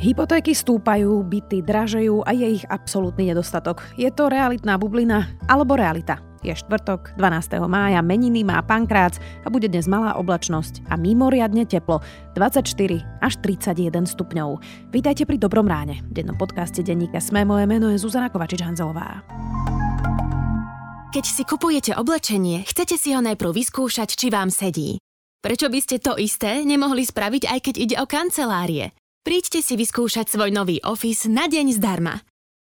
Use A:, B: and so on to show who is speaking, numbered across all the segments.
A: Hypotéky stúpajú, byty dražejú a je ich absolútny nedostatok. Je to realitná bublina alebo realita? Je štvrtok, 12. mája, meniny má pankrác a bude dnes malá oblačnosť a mimoriadne teplo, 24 až 31 stupňov. Vítajte pri Dobrom ráne. V dennom podcaste denníka Sme moje meno je Zuzana Kovačič-Hanzelová.
B: Keď si kupujete oblečenie, chcete si ho najprv vyskúšať, či vám sedí. Prečo by ste to isté nemohli spraviť, aj keď ide o kancelárie? Príďte si vyskúšať svoj nový office na deň zdarma.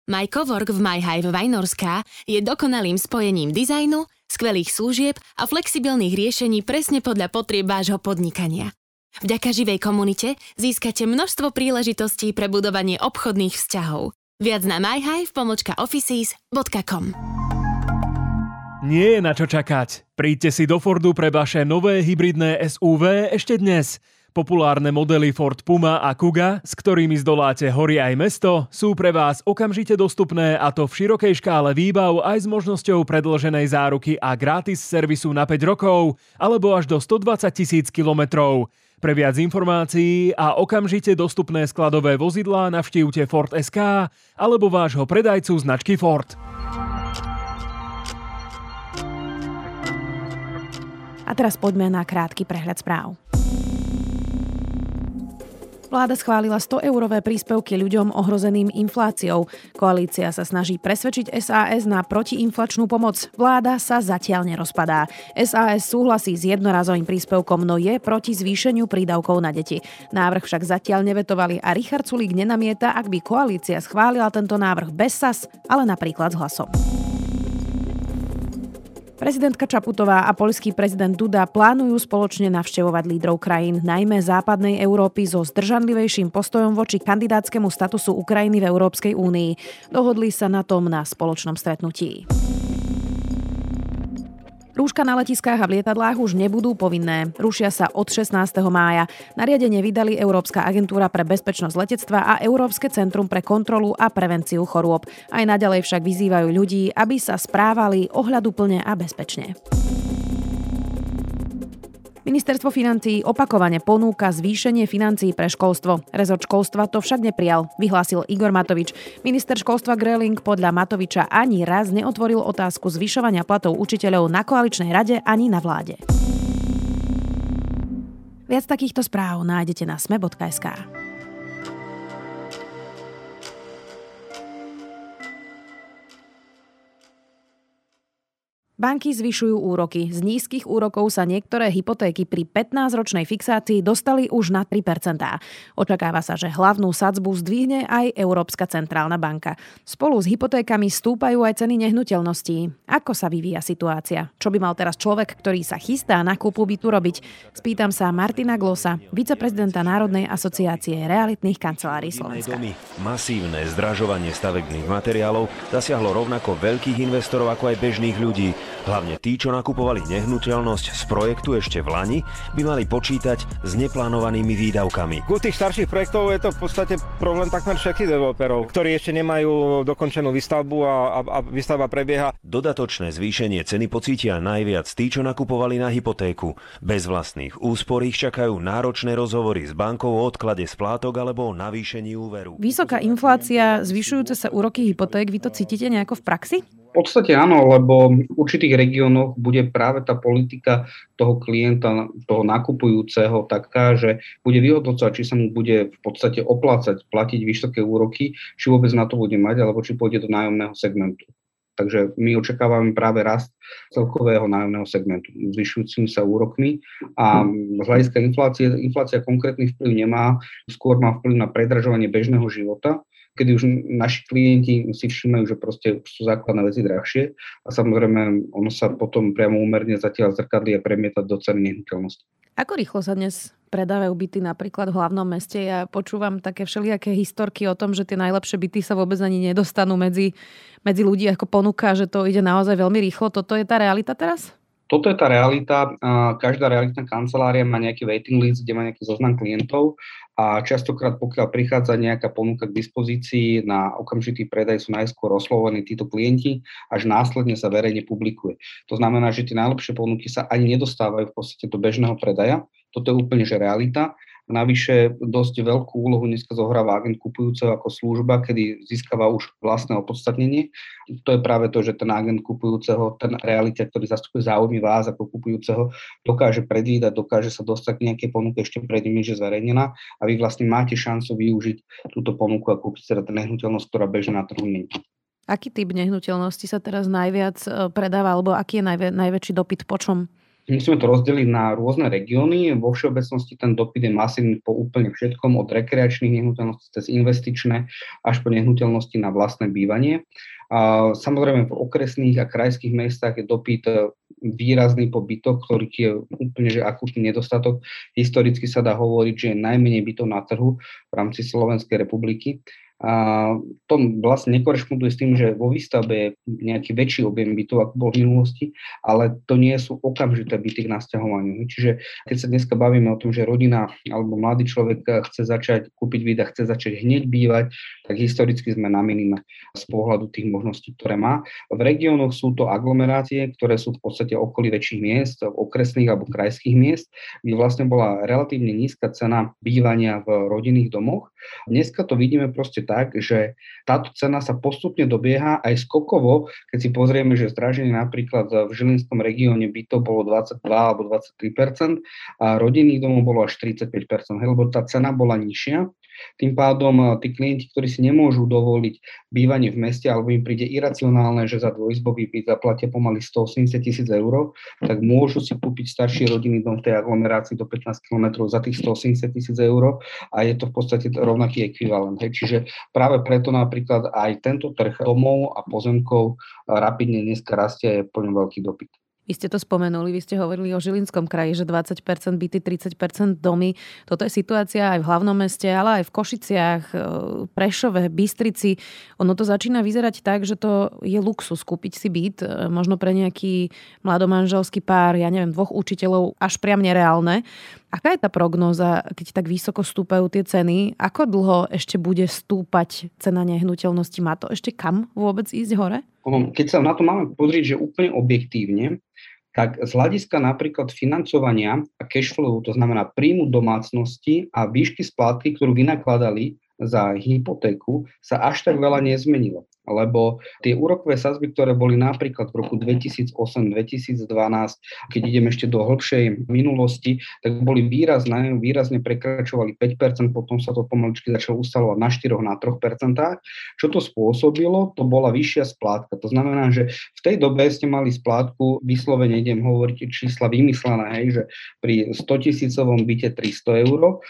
B: My Cowork v MyHive Vajnorská je dokonalým spojením dizajnu, skvelých služieb a flexibilných riešení presne podľa potrieb vášho podnikania. Vďaka živej komunite získate množstvo príležitostí pre budovanie obchodných vzťahov. Viac na myhive.offices.com
C: Nie je na čo čakať. Príďte si do Fordu pre vaše nové hybridné SUV ešte dnes – Populárne modely Ford Puma a Kuga, s ktorými zdoláte hory aj mesto, sú pre vás okamžite dostupné a to v širokej škále výbav aj s možnosťou predloženej záruky a gratis servisu na 5 rokov alebo až do 120 tisíc kilometrov. Pre viac informácií a okamžite dostupné skladové vozidlá navštívte Ford SK alebo vášho predajcu značky Ford.
A: A teraz poďme na krátky prehľad správ. Vláda schválila 100-eurové príspevky ľuďom ohrozeným infláciou. Koalícia sa snaží presvedčiť SAS na protiinflačnú pomoc. Vláda sa zatiaľ nerozpadá. SAS súhlasí s jednorazovým príspevkom, no je proti zvýšeniu prídavkov na deti. Návrh však zatiaľ nevetovali a Richard Sulík nenamieta, ak by koalícia schválila tento návrh bez SAS, ale napríklad s hlasom. Prezidentka Čaputová a poľský prezident Duda plánujú spoločne navštevovať lídrov krajín, najmä západnej Európy so zdržanlivejším postojom voči kandidátskému statusu Ukrajiny v Európskej únii. Dohodli sa na tom na spoločnom stretnutí. Rúška na letiskách a v lietadlách už nebudú povinné. Rušia sa od 16. mája. Nariadenie vydali Európska agentúra pre bezpečnosť letectva a Európske centrum pre kontrolu a prevenciu chorôb. Aj naďalej však vyzývajú ľudí, aby sa správali ohľaduplne a bezpečne. Ministerstvo financí opakovane ponúka zvýšenie financií pre školstvo. Rezort školstva to však neprijal, vyhlásil Igor Matovič. Minister školstva Greling podľa Matoviča ani raz neotvoril otázku zvyšovania platov učiteľov na koaličnej rade ani na vláde. Viac takýchto správ nájdete na sme.sk. Banky zvyšujú úroky. Z nízkych úrokov sa niektoré hypotéky pri 15-ročnej fixácii dostali už na 3% Očakáva sa, že hlavnú sadzbu zdvihne aj Európska centrálna banka. Spolu s hypotékami stúpajú aj ceny nehnuteľností. Ako sa vyvíja situácia? Čo by mal teraz človek, ktorý sa chystá na kúpu bytu robiť? Spýtam sa Martina Glosa, viceprezidenta Národnej asociácie realitných kancelárií Slovenska.
D: Masívne zdražovanie stavebných materiálov zasiahlo rovnako veľkých investorov ako aj bežných ľudí. Hlavne tí, čo nakupovali nehnuteľnosť z projektu ešte v Lani, by mali počítať s neplánovanými výdavkami.
E: U tých starších projektov je to v podstate problém takmer všetkých developerov, ktorí ešte nemajú dokončenú výstavbu a, a, a výstavba prebieha.
D: Dodatočné zvýšenie ceny pocítia najviac tí, čo nakupovali na hypotéku. Bez vlastných úspor ich čakajú náročné rozhovory s bankou o odklade splátok alebo o navýšení úveru.
A: Vysoká inflácia, zvyšujúce sa úroky hypoték, vy to cítite nejako v praxi?
F: Podstate áno, lebo v určitých regiónoch bude práve tá politika toho klienta, toho nakupujúceho taká, že bude vyhodnocovať, či sa mu bude v podstate oplácať platiť vysoké úroky, či vôbec na to bude mať, alebo či pôjde do nájomného segmentu. Takže my očakávame práve rast celkového nájomného segmentu, zvyšujúcimi sa úrokmi a z hľadiska inflácie, inflácia konkrétny vplyv nemá, skôr má vplyv na predražovanie bežného života, kedy už naši klienti si všímajú, že proste už sú základné veci drahšie a samozrejme ono sa potom priamo úmerne zatiaľ zrkadlí a premieta do ceny nehnuteľnosti.
A: Ako rýchlo sa dnes predávajú byty napríklad v hlavnom meste? Ja počúvam také všelijaké historky o tom, že tie najlepšie byty sa vôbec ani nedostanú medzi, medzi ľudí ako ponuka, že to ide naozaj veľmi rýchlo. Toto je tá realita teraz?
F: Toto je tá realita. Každá realitná kancelária má nejaký waiting list, kde má nejaký zoznam klientov a častokrát, pokiaľ prichádza nejaká ponuka k dispozícii na okamžitý predaj, sú najskôr oslovení títo klienti, až následne sa verejne publikuje. To znamená, že tie najlepšie ponuky sa ani nedostávajú v podstate do bežného predaja. Toto je úplne že realita Navyše dosť veľkú úlohu dneska zohráva agent kupujúceho ako služba, kedy získava už vlastné opodstatnenie. To je práve to, že ten agent kupujúceho, ten realita, ktorý zastupuje záujmy vás ako kupujúceho, dokáže predvídať, dokáže sa dostať k nejakej ponuke ešte predtým, že zverejnená a vy vlastne máte šancu využiť túto ponuku a kúpiť teda nehnuteľnosť, ktorá beží na trhu.
A: Aký typ nehnuteľnosti sa teraz najviac e, predáva, alebo aký je najvä, najväčší dopyt po čom?
F: Musíme to rozdeliť na rôzne regióny. Vo všeobecnosti ten dopyt je masívny po úplne všetkom, od rekreačných nehnuteľností cez investičné až po nehnuteľnosti na vlastné bývanie. A samozrejme v okresných a krajských mestách je dopyt e, výrazný po bytok, ktorý je úplne že akutný nedostatok. Historicky sa dá hovoriť, že je najmenej bytov na trhu v rámci Slovenskej republiky. A to vlastne nekorešponduje s tým, že vo výstavbe je nejaký väčší objem bytov, ako bol v minulosti, ale to nie sú okamžité byty k nasťahovaniu. Čiže keď sa dneska bavíme o tom, že rodina alebo mladý človek chce začať kúpiť byt a chce začať hneď bývať, tak historicky sme na minime z pohľadu tých možností, ktoré má. V regiónoch sú to aglomerácie, ktoré sú v podstate okolí väčších miest, okresných alebo krajských miest, kde vlastne bola relatívne nízka cena bývania v rodinných domoch. Dneska to vidíme proste tak, že táto cena sa postupne dobieha aj skokovo, keď si pozrieme, že zdraženie napríklad v Žilinskom regióne by to bolo 22 alebo 23% a rodinných domov bolo až 35% lebo tá cena bola nižšia tým pádom eh, tí klienti, ktorí si nemôžu dovoliť bývanie v meste alebo im príde iracionálne, že za dvojizbový byt zaplatia pomaly 180 tisíc eur, tak môžu si kúpiť starší rodinný dom v tej aglomerácii do 15 km za tých 180 tisíc eur a je to v podstate rovnaký ekvivalent. Hej. Čiže práve preto napríklad aj tento trh domov a pozemkov eh, rapidne dneska rastie a je plne veľký dopyt.
A: Vy ste to spomenuli, vy ste hovorili o Žilinskom kraji, že 20% byty, 30% domy. Toto je situácia aj v hlavnom meste, ale aj v Košiciach, e, Prešove, Bystrici. Ono to začína vyzerať tak, že to je luxus kúpiť si byt, e, možno pre nejaký mladomanželský pár, ja neviem, dvoch učiteľov, až priam nereálne. Aká je tá prognóza, keď tak vysoko stúpajú tie ceny? Ako dlho ešte bude stúpať cena nehnuteľnosti? Má to ešte kam vôbec ísť hore?
F: Keď sa na to máme pozrieť, že úplne objektívne, tak z hľadiska napríklad financovania a cashflow, to znamená príjmu domácnosti a výšky splátky, ktorú vynakladali za hypotéku, sa až tak veľa nezmenilo lebo tie úrokové sazby, ktoré boli napríklad v roku 2008-2012, keď ideme ešte do hĺbšej minulosti, tak boli výrazné, výrazne prekračovali 5%, potom sa to pomaličky začalo ustalovať na 4 na 3%. Čo to spôsobilo? To bola vyššia splátka. To znamená, že v tej dobe ste mali splátku, vyslovene idem hovoriť čísla vymyslené, hej, že pri 100 tisícovom byte 300 eur,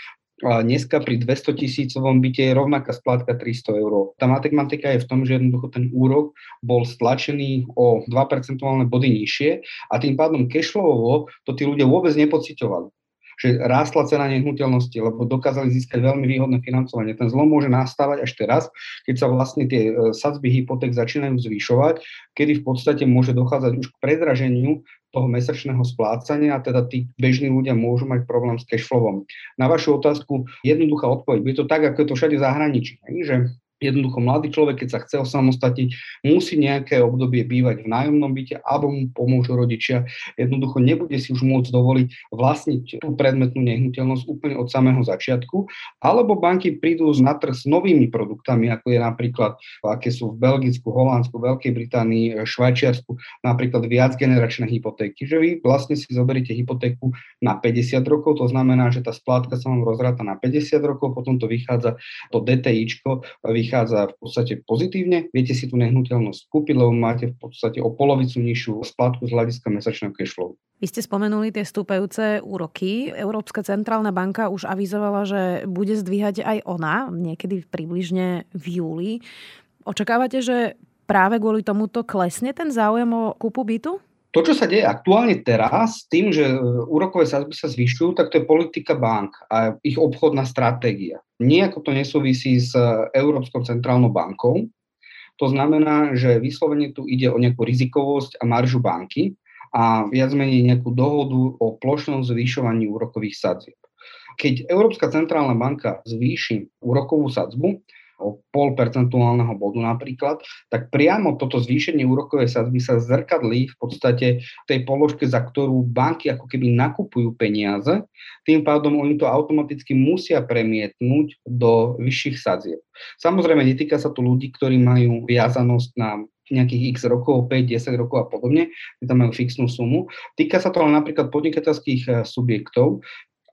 F: a dneska pri 200 tisícovom byte je rovnaká splátka 300 eur. Tá matematika je v tom, že jednoducho ten úrok bol stlačený o 2 percentuálne body nižšie a tým pádom cashflowovo to tí ľudia vôbec nepocitovali že rástla cena nehnuteľnosti, lebo dokázali získať veľmi výhodné financovanie. Ten zlom môže nastávať až teraz, keď sa vlastne tie e, sadzby hypoték začínajú zvyšovať, kedy v podstate môže dochádzať už k predraženiu toho mesačného splácania a teda tí bežní ľudia môžu mať problém s cashflowom. Na vašu otázku jednoduchá odpoveď. Je to tak, ako je to všade v zahraničí. Že Jednoducho mladý človek, keď sa chce osamostatniť, musí nejaké obdobie bývať v nájomnom byte alebo mu pomôžu rodičia. Jednoducho nebude si už môcť dovoliť vlastniť tú predmetnú nehnuteľnosť úplne od samého začiatku. Alebo banky prídu na trh s novými produktami, ako je napríklad, aké sú v Belgicku, Holandsku, Veľkej Británii, Švajčiarsku, napríklad viacgeneračné hypotéky. Že vy vlastne si zoberiete hypotéku na 50 rokov, to znamená, že tá splátka sa vám rozráta na 50 rokov, potom to vychádza to DTIčko, vychádza v podstate pozitívne, viete si tú nehnuteľnosť kúpiť, lebo máte v podstate o polovicu nižšiu splátku z hľadiska mesačného cashflow.
A: Vy ste spomenuli tie stúpajúce úroky. Európska centrálna banka už avizovala, že bude zdvíhať aj ona, niekedy približne v júli. Očakávate, že práve kvôli tomuto klesne ten záujem o kúpu bytu?
F: To, čo sa deje aktuálne teraz, tým, že e, úrokové sázby sa zvyšujú, tak to je politika bank a ich obchodná stratégia. Nijako to nesúvisí s e, Európskou centrálnou bankou. To znamená, že vyslovene tu ide o nejakú rizikovosť a maržu banky a viac menej nejakú dohodu o plošnom zvyšovaní úrokových sadzieb. Keď Európska centrálna banka zvýši úrokovú sadzbu, o pol percentuálneho bodu napríklad, tak priamo toto zvýšenie úrokovej sadzby sa zrkadlí v podstate tej položke, za ktorú banky ako keby nakupujú peniaze, tým pádom oni to automaticky musia premietnúť do vyšších sadzieb. Samozrejme, netýka sa to ľudí, ktorí majú viazanosť na nejakých x rokov, 5, 10 rokov a podobne, tam majú fixnú sumu. Týka sa to ale napríklad podnikateľských eh, subjektov,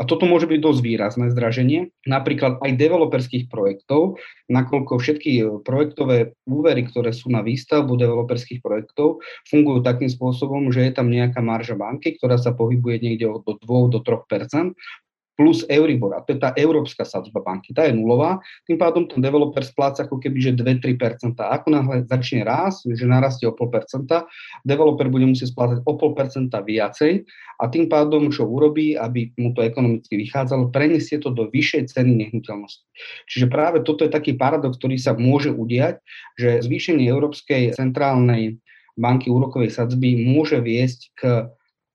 F: a toto môže byť dosť výrazné zdraženie, napríklad aj developerských projektov, nakoľko všetky eh, projektové úvery, ktoré sú na výstavbu developerských projektov, fungujú takým spôsobom, že je tam nejaká marža banky, ktorá sa pohybuje niekde od 2 do 3 plus Euribor, a to je tá európska sadzba banky, tá je nulová, tým pádom ten developer spláca ako keby, že 2-3%. Ako náhle začne raz, že narastie o 0,5%, developer bude musieť splácať o 0,5% viacej a tým pádom, čo urobí, aby mu to ekonomicky vychádzalo, preniesie to do vyššej ceny nehnuteľnosti. Čiže práve toto je taký paradox, ktorý sa môže udiať, že zvýšenie Európskej centrálnej banky úrokovej sadzby môže viesť k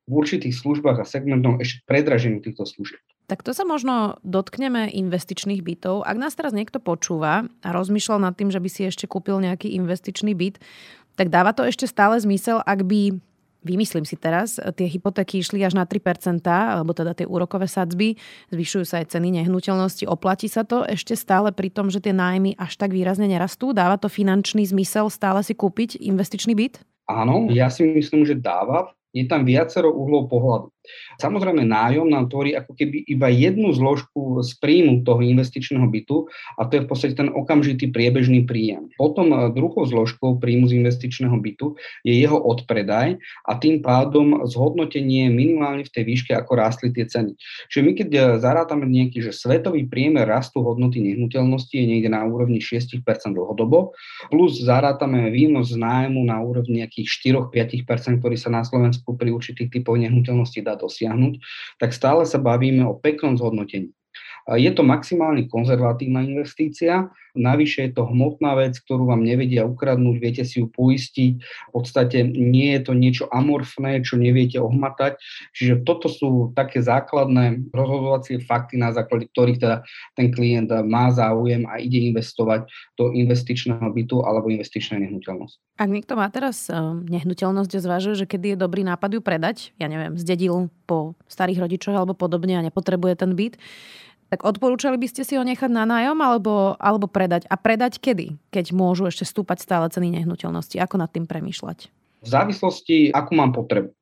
F: v určitých službách a segmentom ešte predraženiu týchto služieb.
A: Tak to sa možno dotkneme investičných bytov. Ak nás teraz niekto počúva a rozmýšľal nad tým, že by si ešte kúpil nejaký investičný byt, tak dáva to ešte stále zmysel, ak by vymyslím si teraz, tie hypotéky išli až na 3%, alebo teda tie úrokové sadzby, zvyšujú sa aj ceny nehnuteľnosti, oplatí sa to ešte stále pri tom, že tie nájmy až tak výrazne nerastú? Dáva to finančný zmysel stále si kúpiť investičný byt?
F: Áno, ja si myslím, že dáva je tam viacero uhlov pohľadu. Samozrejme, nájom nám tvorí ako keby iba jednu zložku z príjmu toho investičného bytu a to je v podstate ten okamžitý priebežný príjem. Potom eh, druhou zložkou príjmu z investičného bytu je jeho odpredaj a tým pádom zhodnotenie minimálne v tej výške, ako rástli tie ceny. Čiže my keď eh, zarátame nejaký, že svetový priemer rastu hodnoty nehnuteľnosti je niekde na úrovni 6% dlhodobo, plus zarátame výnos z nájmu na úrovni nejakých 4-5%, ktorý sa na Slovensku pri určitých typoch nehnuteľnosti dá dosiahnuť, tak stále sa bavíme o peknom zhodnotení. Je to maximálne konzervatívna investícia, navyše je to hmotná vec, ktorú vám nevedia ukradnúť, viete si ju poistiť, v podstate nie je to niečo amorfné, čo neviete ohmatať, čiže toto sú také základné rozhodovacie fakty, na základe ktorých teda ten klient má záujem a ide investovať do investičného bytu alebo investičnej nehnuteľnosti.
A: Ak niekto má teraz eh, nehnuteľnosť a zvažuje, že kedy je dobrý nápad ju predať, ja neviem, zdedil po starých rodičoch alebo podobne a nepotrebuje ten byt, tak odporúčali by ste si ho nechať na nájom alebo, alebo predať? A predať kedy? Keď môžu ešte stúpať stále ceny nehnuteľnosti? Ako nad tým premýšľať?
F: V závislosti, akú mám potrebu.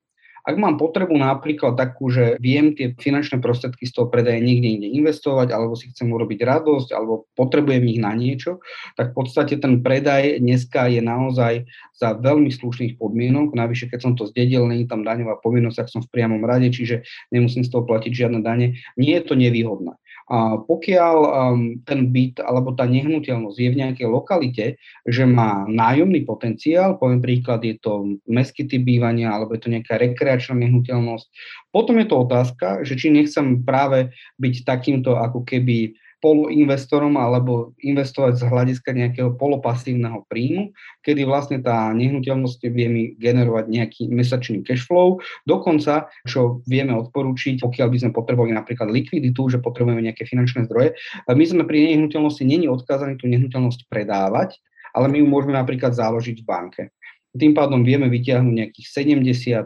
F: Ak mám potrebu napríklad takú, že viem tie finančné prostriedky z toho predaja niekde inde investovať, alebo si chcem urobiť radosť, alebo potrebujem ich na niečo, tak v podstate ten predaj dneska je naozaj za veľmi slušných podmienok. Navyše, keď som to zdedil, není tam daňová povinnosť, ak som v priamom rade, čiže nemusím z toho platiť žiadne dane. Nie je to nevýhodné. A pokiaľ um, ten byt alebo tá nehnuteľnosť je v nejakej lokalite, že má nájomný potenciál, poviem príklad, je to mestský typ bývania alebo je to nejaká rekreačná nehnuteľnosť, potom je to otázka, že či nechcem práve byť takýmto ako keby poloinvestorom alebo investovať z hľadiska nejakého polopasívneho príjmu, kedy vlastne tá nehnuteľnosť vie mi generovať nejaký mesačný cash flow. Dokonca, čo vieme odporúčiť, pokiaľ by sme potrebovali napríklad likviditu, že potrebujeme nejaké finančné zdroje, my sme pri nehnuteľnosti není odkázaní tú nehnuteľnosť predávať, ale my ju môžeme napríklad založiť v banke. Tým pádom vieme vytiahnuť nejakých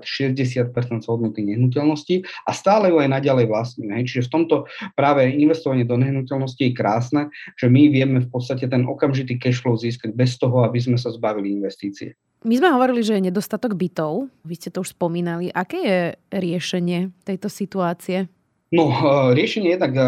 F: 70-60% hodnoty nehnuteľnosti a stále ju aj naďalej vlastníme. Čiže v tomto práve investovanie do nehnuteľnosti je krásne, že my vieme v podstate ten okamžitý cash flow získať bez toho, aby sme sa zbavili investície.
A: My sme hovorili, že je nedostatok bytov. Vy ste to už spomínali. Aké je riešenie tejto situácie?
F: No, eh, riešenie je tak eh,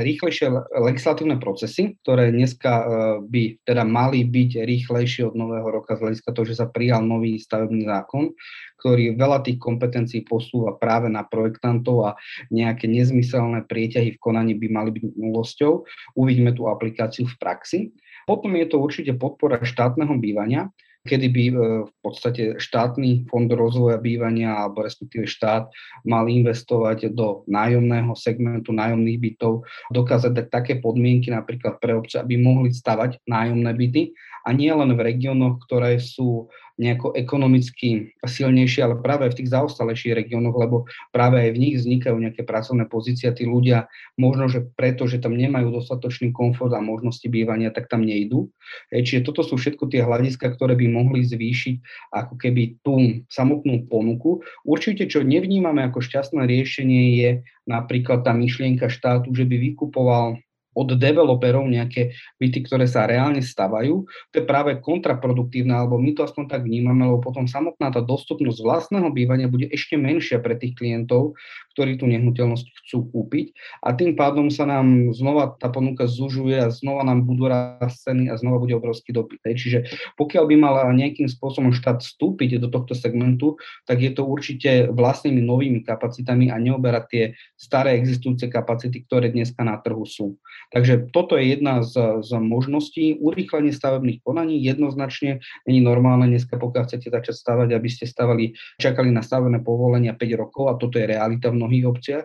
F: rýchlejšie legislatívne procesy, ktoré dneska eh, by teda mali byť rýchlejšie od nového roka z hľadiska toho, že sa prijal nový stavebný zákon, ktorý veľa tých kompetencií posúva práve na projektantov a nejaké nezmyselné prieťahy v konaní by mali byť minulosťou. Uvidíme tú aplikáciu v praxi. Potom je to určite podpora štátneho bývania, kedy by e, v podstate štátny fond rozvoja bývania alebo respektíve štát mal investovať do nájomného segmentu nájomných bytov, dokázať dať také podmienky napríklad pre obce, aby mohli stavať nájomné byty a nie len v regiónoch, ktoré sú nejako ekonomicky silnejšie, ale práve v tých zaostalejších regiónoch, lebo práve aj v nich vznikajú nejaké pracovné pozície a tí ľudia možno, že preto, že tam nemajú dostatočný komfort a možnosti bývania, tak tam nejdú. Čiže toto sú všetko tie hľadiska, ktoré by mohli zvýšiť ako keby tú samotnú ponuku. Určite, čo nevnímame ako šťastné riešenie, je napríklad tá myšlienka štátu, že by vykupoval od developerov nejaké byty, ktoré sa reálne stavajú. To je práve kontraproduktívne, alebo my to aspoň tak vnímame, lebo potom samotná tá dostupnosť vlastného bývania bude ešte menšia pre tých klientov, ktorí tú nehnuteľnosť chcú kúpiť a tým pádom sa nám znova tá ponuka zužuje a znova nám budú rast ceny a znova bude obrovský dopyt. Čiže pokiaľ by mal nejakým spôsobom štát vstúpiť do tohto segmentu, tak je to určite vlastnými novými kapacitami a neoberať tie staré existujúce kapacity, ktoré dneska na trhu sú. Takže toto je jedna z, z možností. Urýchlenie stavebných konaní jednoznačne není normálne dneska, pokiaľ chcete začať stavať, aby ste stavali, čakali na stavebné povolenia 5 rokov a toto je realita v mnohých obciach.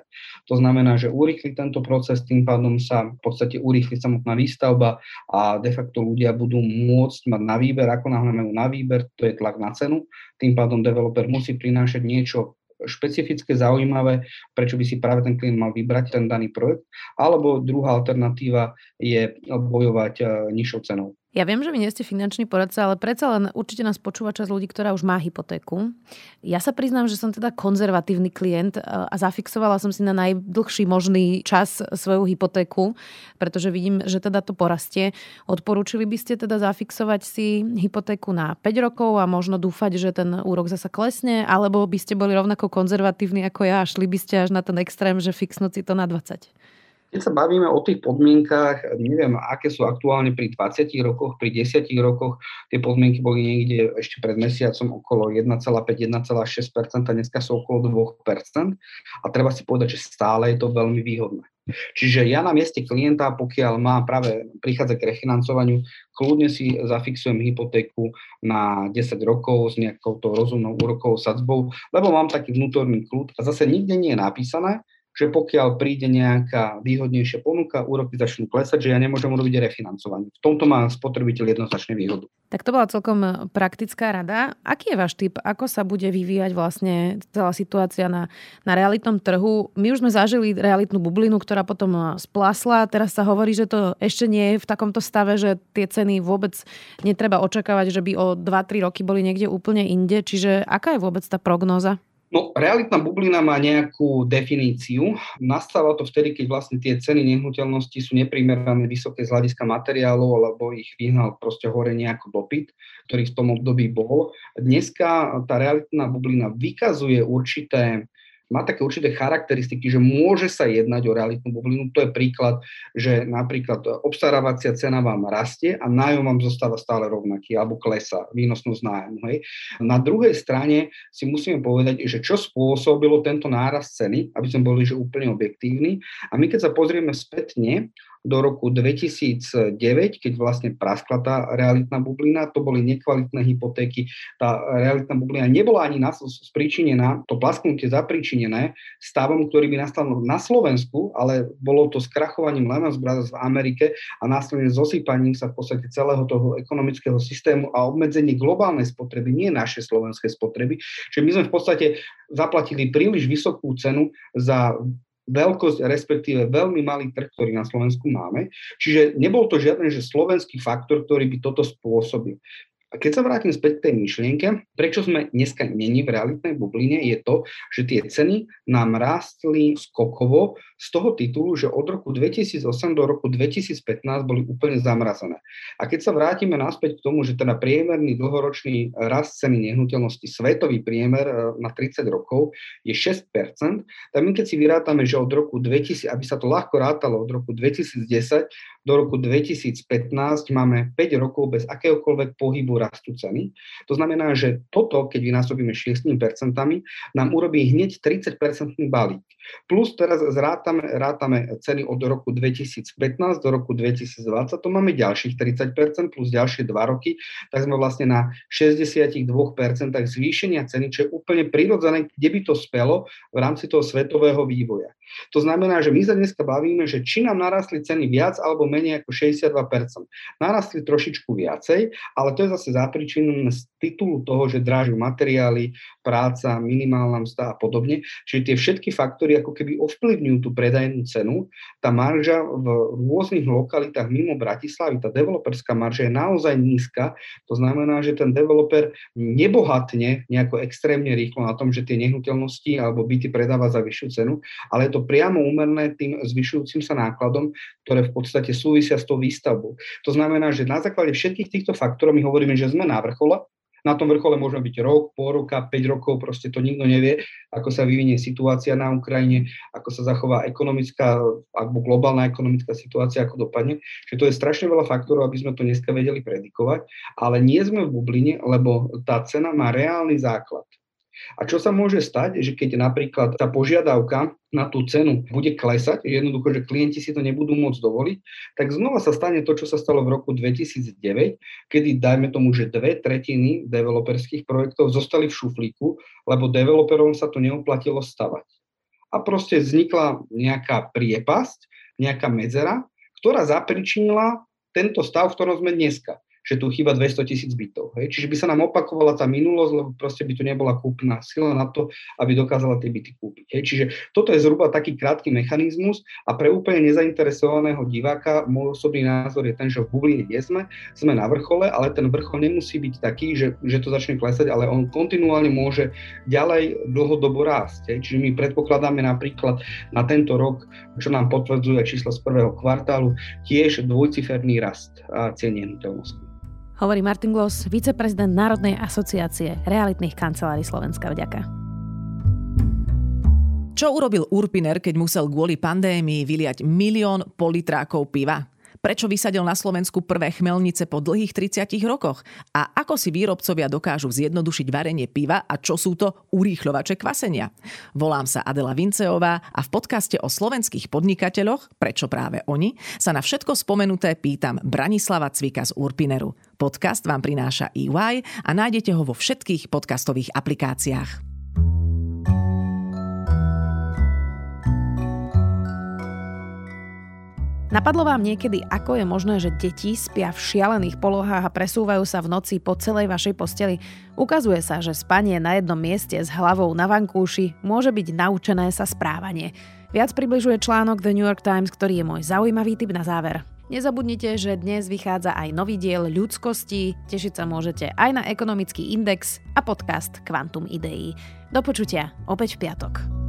F: To znamená, že urýchli tento proces, tým pádom sa v podstate urýchli samotná výstavba a de facto ľudia budú môcť mať na výber, ako náhle majú na výber, to je tlak na cenu, tým pádom developer musí prinášať niečo špecifické, zaujímavé, prečo by si práve ten klient mal vybrať ten daný projekt. Alebo druhá alternatíva je bojovať eh, nižšou cenou.
A: Ja viem, že vy nie ste finančný poradca, ale predsa len určite nás počúva časť ľudí, ktorá už má hypotéku. Ja sa priznám, že som teda konzervatívny klient a zafixovala som si na najdlhší možný čas svoju hypotéku, pretože vidím, že teda to porastie. Odporúčili by ste teda zafixovať si hypotéku na 5 rokov a možno dúfať, že ten úrok zasa klesne, alebo by ste boli rovnako konzervatívni ako ja a šli by ste až na ten extrém, že fixnúť si to na 20?
F: Keď sa bavíme o tých podmienkách, neviem, aké sú aktuálne pri 20 rokoch, pri 10 rokoch, tie podmienky boli niekde ešte pred mesiacom okolo 1,5-1,6%, dneska sú okolo 2%. A treba si povedať, že stále je to veľmi výhodné. Čiže ja na mieste klienta, pokiaľ má práve prichádza k refinancovaniu, kľudne si zafixujem hypotéku na 10 rokov s nejakou rozumnou úrokovou sadzbou, lebo mám taký vnútorný kľud a zase nikde nie je napísané, že pokiaľ príde nejaká výhodnejšia ponuka, úroky začnú klesať, že ja nemôžem urobiť refinancovanie. V tomto má spotrebiteľ jednoznačne výhodu.
A: Tak to bola celkom praktická rada. Aký je váš typ, ako sa bude vyvíjať vlastne celá situácia na, na realitnom trhu? My už sme zažili realitnú bublinu, ktorá potom splasla. Teraz sa hovorí, že to ešte nie je v takomto stave, že tie ceny vôbec netreba očakávať, že by o 2-3 roky boli niekde úplne inde. Čiže aká je vôbec tá prognóza?
F: No, realitná bublina má nejakú definíciu. Nastáva to vtedy, keď vlastne tie ceny nehnuteľnosti sú neprimerané vysoké z hľadiska materiálov, alebo ich vyhnal proste hore nejaký dopyt, ktorý v tom období bol. Dneska tá realitná bublina vykazuje určité má také určité charakteristiky, že môže sa jednať o realitnú bublinu. To je príklad, že napríklad obstarávacia cena vám rastie a nájom vám zostáva stále rovnaký alebo klesa výnosnosť nájmu. Hej. Na druhej strane si musíme povedať, že čo spôsobilo tento nárast ceny, aby sme boli že úplne objektívni. A my keď sa pozrieme spätne, do roku 2009, keď vlastne praskla tá realitná bublina, to boli nekvalitné hypotéky. Tá realitná bublina nebola ani spríčinená, to plasknutie zapríčinené stavom, ktorý by nastal na Slovensku, ale bolo to skrachovaním Lehman Brothers v Amerike a následne zosypaním sa v podstate celého toho ekonomického systému a obmedzenie globálnej spotreby, nie našej slovenskej spotreby. Čiže my sme v podstate zaplatili príliš vysokú cenu za veľkosť, respektíve veľmi malý trh, ktorý na Slovensku máme. Čiže nebol to žiadny že slovenský faktor, ktorý by toto spôsobil. A keď sa vrátim späť k tej myšlienke, prečo sme dneska není v realitnej bubline, je to, že tie ceny nám rástli skokovo z toho titulu, že od roku 2008 do roku 2015 boli úplne zamrazené. A keď sa vrátime naspäť k tomu, že teda priemerný dlhoročný rast ceny nehnuteľnosti, svetový priemer e, na 30 rokov je 6%, tak my keď si vyrátame, že od roku 2000, aby sa to ľahko rátalo, od roku 2010 do roku 2015 máme 5 rokov bez akéhokoľvek pohybu rastu ceny. To znamená, že toto, keď vynásobíme 6%, nám urobí hneď 30% balík. Plus teraz zrátame, rátame ceny od roku 2015 do roku 2020, to máme ďalších 30% plus ďalšie 2 roky, tak sme vlastne na 62% zvýšenia ceny, čo je úplne prirodzené, kde by to spelo v rámci toho svetového vývoja. To znamená, že my sa dneska bavíme, že či nám narastli ceny viac alebo menej ako 62%. Narastli trošičku viacej, ale to je zase zapričinené z titulu toho, že drážu materiály, práca, minimálna mzda a podobne. Čiže tie všetky faktory ako keby ovplyvňujú tú predajnú cenu. Tá marža v rôznych lokalitách mimo Bratislavy, tá developerská marža je naozaj nízka. To znamená, že ten developer nebohatne nejako extrémne rýchlo na tom, že tie nehnuteľnosti alebo byty predáva za vyššiu cenu, ale je to priamo úmerné tým zvyšujúcim sa nákladom, ktoré v podstate súvisia s tou výstavbou. To znamená, že na základe všetkých týchto faktorov my hovoríme, že sme na vrchole, na tom vrchole môžeme byť rok, pol roka, 5 rokov, proste to nikto nevie, ako sa vyvinie situácia na Ukrajine, ako sa zachová ekonomická alebo globálna ekonomická situácia, ako dopadne. Že to je strašne veľa faktorov, aby sme to dneska vedeli predikovať, ale nie sme v bubline, lebo tá cena má reálny základ. A čo sa môže stať, že keď napríklad tá požiadavka na tú cenu bude klesať, jednoducho, že klienti si to nebudú môcť dovoliť, tak znova sa stane to, čo sa stalo v roku 2009, kedy dajme tomu, že dve tretiny developerských projektov zostali v šuflíku, lebo developerom sa to neoplatilo stavať. A proste vznikla nejaká priepasť, nejaká medzera, ktorá zapričinila tento stav, v ktorom sme dneska že tu chýba 200 tisíc bytov. Hej. Čiže by sa nám opakovala tá minulosť, lebo proste by tu nebola kúpna sila na to, aby dokázala tie byty kúpiť. Hej. Čiže toto je zhruba taký krátky mechanizmus a pre úplne nezainteresovaného diváka môj osobný názor je ten, že v bubline nie sme, sme na vrchole, ale ten vrchol nemusí byť taký, že, že to začne klesať, ale on kontinuálne môže ďalej dlhodobo rásť. Hej. Čiže my predpokladáme napríklad na tento rok, čo nám potvrdzuje číslo z prvého kvartálu, tiež dvojciferný rast cien nehnuteľností.
A: Hovorí Martin Gloss, viceprezident Národnej asociácie realitných kancelárií Slovenska. Vďaka.
G: Čo urobil Urpiner, keď musel kvôli pandémii vyliať milión politrákov piva? Prečo vysadil na Slovensku prvé chmelnice po dlhých 30 rokoch? A ako si výrobcovia dokážu zjednodušiť varenie piva a čo sú to urýchľovače kvasenia? Volám sa Adela Vinceová a v podcaste o slovenských podnikateľoch, prečo práve oni, sa na všetko spomenuté pýtam Branislava Cvika z Urpineru. Podcast vám prináša EY a nájdete ho vo všetkých podcastových aplikáciách.
A: Napadlo vám niekedy, ako je možné, že deti spia v šialených polohách a presúvajú sa v noci po celej vašej posteli? Ukazuje sa, že spanie na jednom mieste s hlavou na vankúši môže byť naučené sa správanie. Viac približuje článok The New York Times, ktorý je môj zaujímavý tip na záver. Nezabudnite, že dnes vychádza aj nový diel ľudskosti, tešiť sa môžete aj na ekonomický index a podcast Quantum Ideí. Do počutia opäť v piatok.